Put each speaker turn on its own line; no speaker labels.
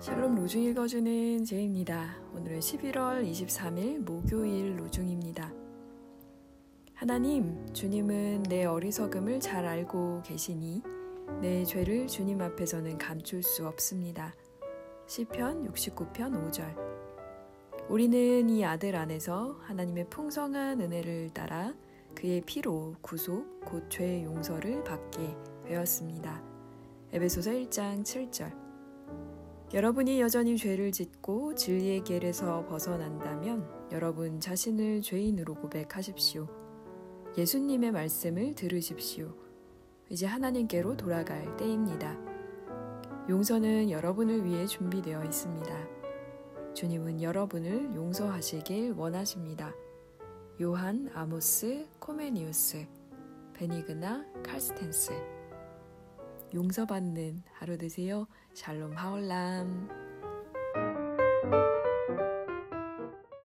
샬롬 로중 읽어주는 제입니다. 오늘은 11월 23일 목요일 로중입니다. 하나님, 주님은 내 어리석음을 잘 알고 계시니 내 죄를 주님 앞에서는 감출 수 없습니다. 시편 69편 5절. 우리는 이 아들 안에서 하나님의 풍성한 은혜를 따라 그의 피로 구속 곧 죄의 용서를 받게 되었습니다. 에베소서 1장 7절. 여러분이 여전히 죄를 짓고 진리의 길에서 벗어난다면 여러분 자신을 죄인으로 고백하십시오. 예수님의 말씀을 들으십시오. 이제 하나님께로 돌아갈 때입니다. 용서는 여러분을 위해 준비되어 있습니다. 주님은 여러분을 용서하시길 원하십니다. 요한 아모스 코메니우스 베니그나 칼스텐스 용서받는 하루 되세요. 샬롬 하올람.